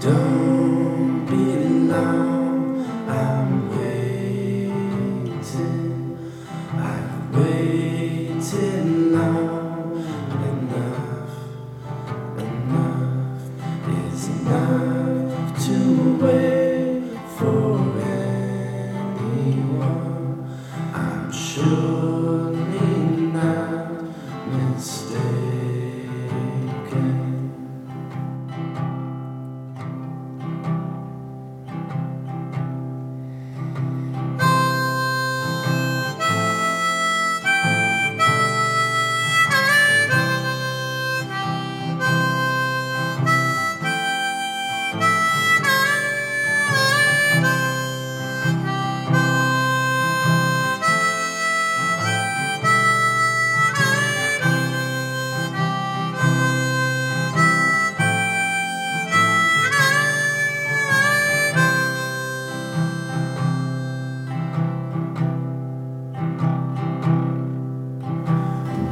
Don't be long, I'm waiting. I've waited long enough. Enough is enough to wait for anyone. I'm sure.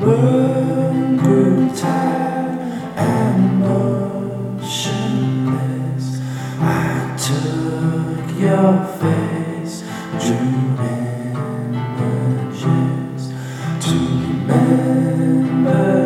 World grew and motionless. I took your face, drew images to remember